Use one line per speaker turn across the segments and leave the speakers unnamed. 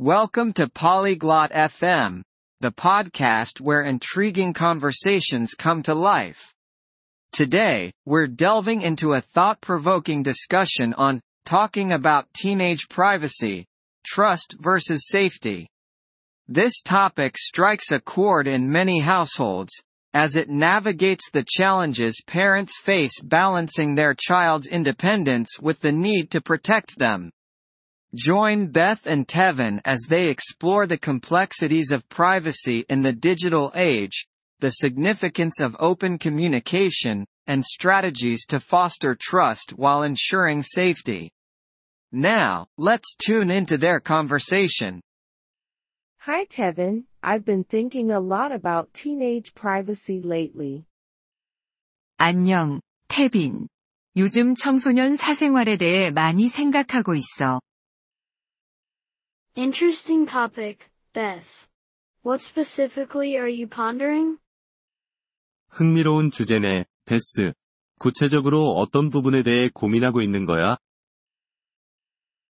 Welcome to Polyglot FM, the podcast where intriguing conversations come to life. Today, we're delving into a thought-provoking discussion on talking about teenage privacy, trust versus safety. This topic strikes a chord in many households, as it navigates the challenges parents face balancing their child's independence with the need to protect them. Join Beth and Tevin as they explore the complexities of privacy in the digital age, the significance of open communication, and strategies to foster trust while ensuring safety. Now, let's tune into their conversation.
Hi Tevin, I've been thinking a lot about teenage privacy lately.
안녕, 태빈. 요즘 청소년 사생활에 대해 많이 생각하고 있어.
Interesting topic, Beth. What specifically are you pondering?
흥미로운 주제네, 베스. 구체적으로 어떤 부분에 대해 고민하고 있는 거야?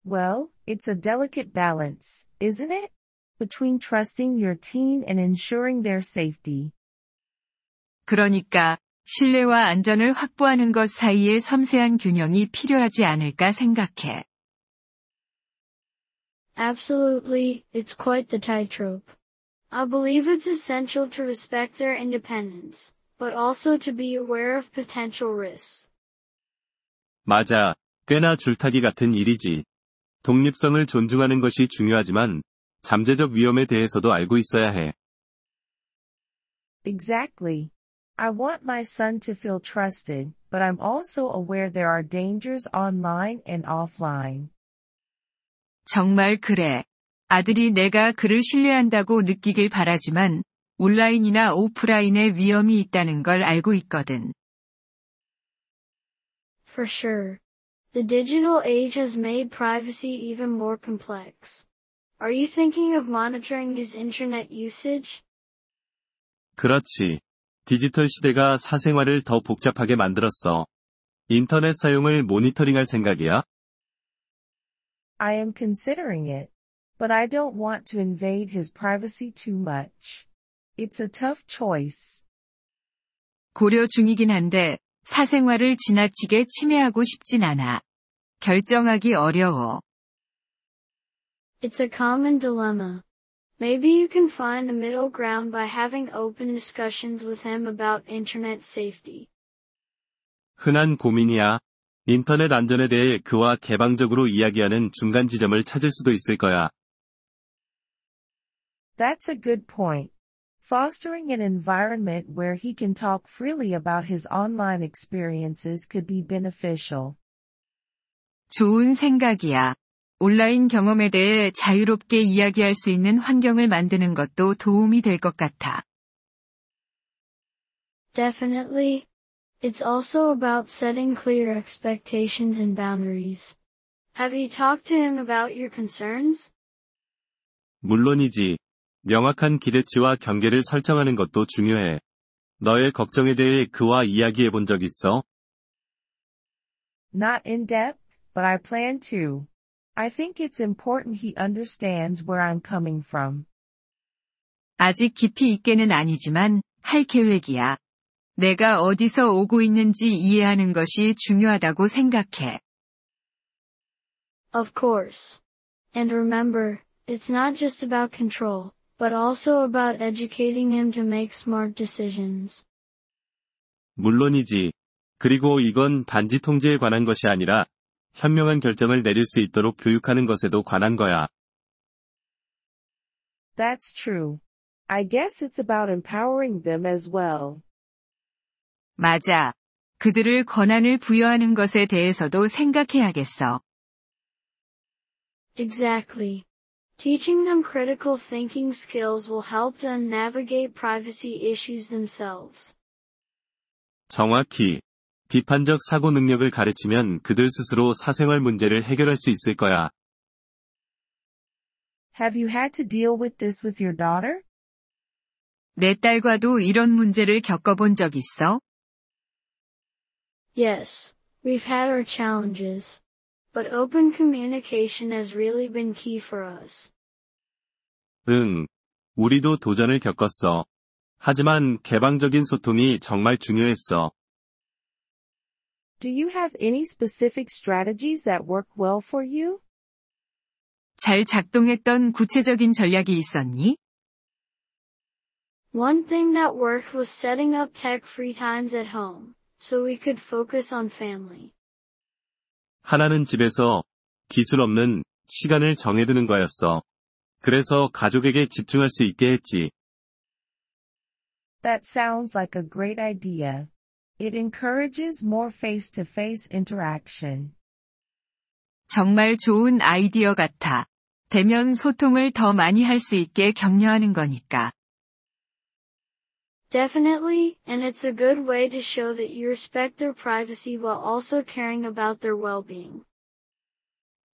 Well, it's a delicate balance, isn't it? Between trusting your teen and ensuring their safety.
그러니까, 신뢰와 안전을 확보하는 것 사이의 섬세한 균형이 필요하지 않을까 생각해.
Absolutely, it's quite the tightrope. I believe it's essential to respect their independence, but also to be aware of potential risks.
맞아. 꽤나 줄타기 같은 일이지. 독립성을 존중하는 것이 중요하지만, 잠재적 위험에 대해서도 알고 있어야 해.
Exactly. I want my son to feel trusted, but I'm also aware there are dangers online and offline.
정말 그래. 아들이 내가 그를 신뢰한다고 느끼길 바라지만, 온라인이나 오프라인에 위험이 있다는 걸 알고 있거든.
For sure. The digital age has made privacy even more complex. Are you thinking of monitoring his internet usage?
그렇지. 디지털 시대가 사생활을 더 복잡하게 만들었어. 인터넷 사용을 모니터링할 생각이야?
I am considering it, but I don't want to invade his privacy too much. It's a tough choice.
고려 중이긴 한데, 사생활을 지나치게 침해하고 싶진 않아. 결정하기 어려워.
It's a common dilemma. Maybe you can find a middle ground by having open discussions with him about internet safety.
흔한 고민이야. 인터넷 안전에 대해 그와 개방적으로 이야기하는 중간 지점을 찾을 수도 있을 거야.
That's a good point. Fostering an environment where he can talk freely about his online experiences could be beneficial.
좋은 생각이야. 온라인 경험에 대해 자유롭게 이야기할 수 있는 환경을 만드는 것도 도움이 될 것 같아.
Definitely. It's also about setting clear expectations and boundaries. Have you talked to him about your concerns?
물론이지. 명확한 기대치와 경계를 설정하는 것도 중요해. 너의 걱정에 대해 그와 이야기해 본 적 있어?
Not in depth, but I plan to. I think it's important he understands where I'm coming from.
아직 깊이 있게는 아니지만, 할 계획이야. 내가 어디서 오고 있는지 이해하는 것이 중요하다고 생각해.
Of course. And remember, it's not just about control, but also about educating him to make smart decisions.
물론이지. 그리고 이건 단지 통제에 관한 것이 아니라, 현명한 결정을 내릴 수 있도록 교육하는 것에도 관한 거야.
That's true. I guess it's about empowering them as well.
맞아. 그들을 권한을 부여하는 것에 대해서도 생각해야겠어.
Exactly. Teaching them critical thinking skills will help them navigate privacy issues themselves.
정확히. 비판적 사고 능력을 가르치면 그들 스스로 사생활 문제를 해결할 수 있을 거야.
Have you had to deal with this with your daughter?
내 딸과도 이런 문제를 겪어본 적 있어?
Yes, we've had our challenges. But open communication has really been key for us.
응. 우리도 도전을 겪었어. 하지만 개방적인 소통이 정말 중요했어.
Do you have any specific strategies that work well for you?
잘 작동했던 구체적인 전략이 있었니?
One thing that worked was setting up tech-free times at home, So we could focus on family.
하나는 집에서 기술 없는 시간을 정해두는 거였어. 그래서 가족에게 집중할 수 있게 했지.
That sounds like a great idea. It encourages more face-to-face interaction.
정말 좋은 아이디어 같아. 대면 소통을 더 많이 할 수 있게 격려하는 거니까.
Definitely, and it's a good way to show that you respect their privacy while also caring about their well-being.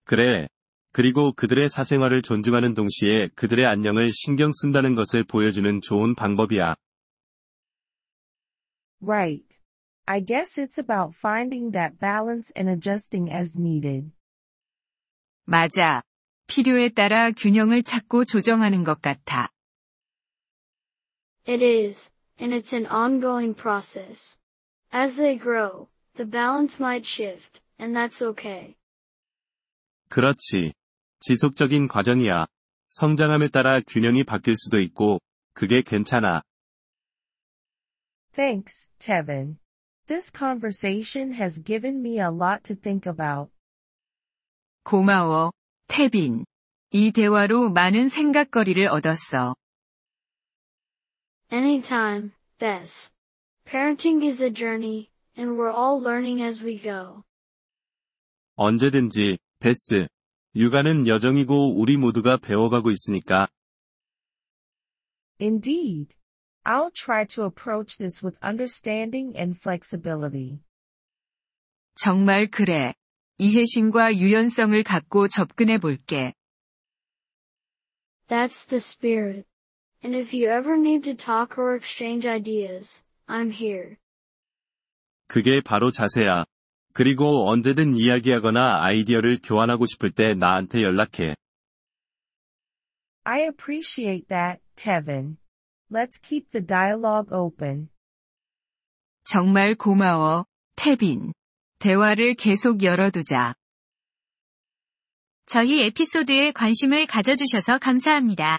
그래. 그리고 그들의 사생활을 존중하는 동시에 그들의 안녕을 신경 쓴다는 것을 보여주는 좋은 방법이야.
Right. I guess it's about finding that balance and adjusting as needed.
맞아. 필요에 따라 균형을 찾고 조정하는 것 같아.
It is, and it's an ongoing process. As they grow, the balance might shift, and that's okay.
그렇지. 지속적인 과정이야. 성장함에 따라 균형이 바뀔 수도 있고, 그게 괜찮아.
Thanks, Tevin. This conversation has given me a lot to think about.
고마워, 태빈. 이 대화로 많은 생각거리를 얻었어.
Anytime, Beth. Parenting is a journey, and we're all learning as we go.
언제든지, 베스. 육아는 여정이고 우리 모두가 배워가고 있으니까.
Indeed. I'll try to approach this with understanding and flexibility.
정말 그래. 이해심과 유연성을 갖고 접근해 볼게.
That's the spirit. And if you ever need to talk or exchange ideas, I'm here.
그게 바로 자세야. 그리고 언제든 이야기하거나 아이디어를 교환하고 싶을 때 나한테 연락해.
I appreciate that, Tevin. Let's keep the dialogue open.
정말 고마워, 태빈. 대화를 계속 열어두자.
저희 에피소드에 관심을 가져주셔서 감사합니다.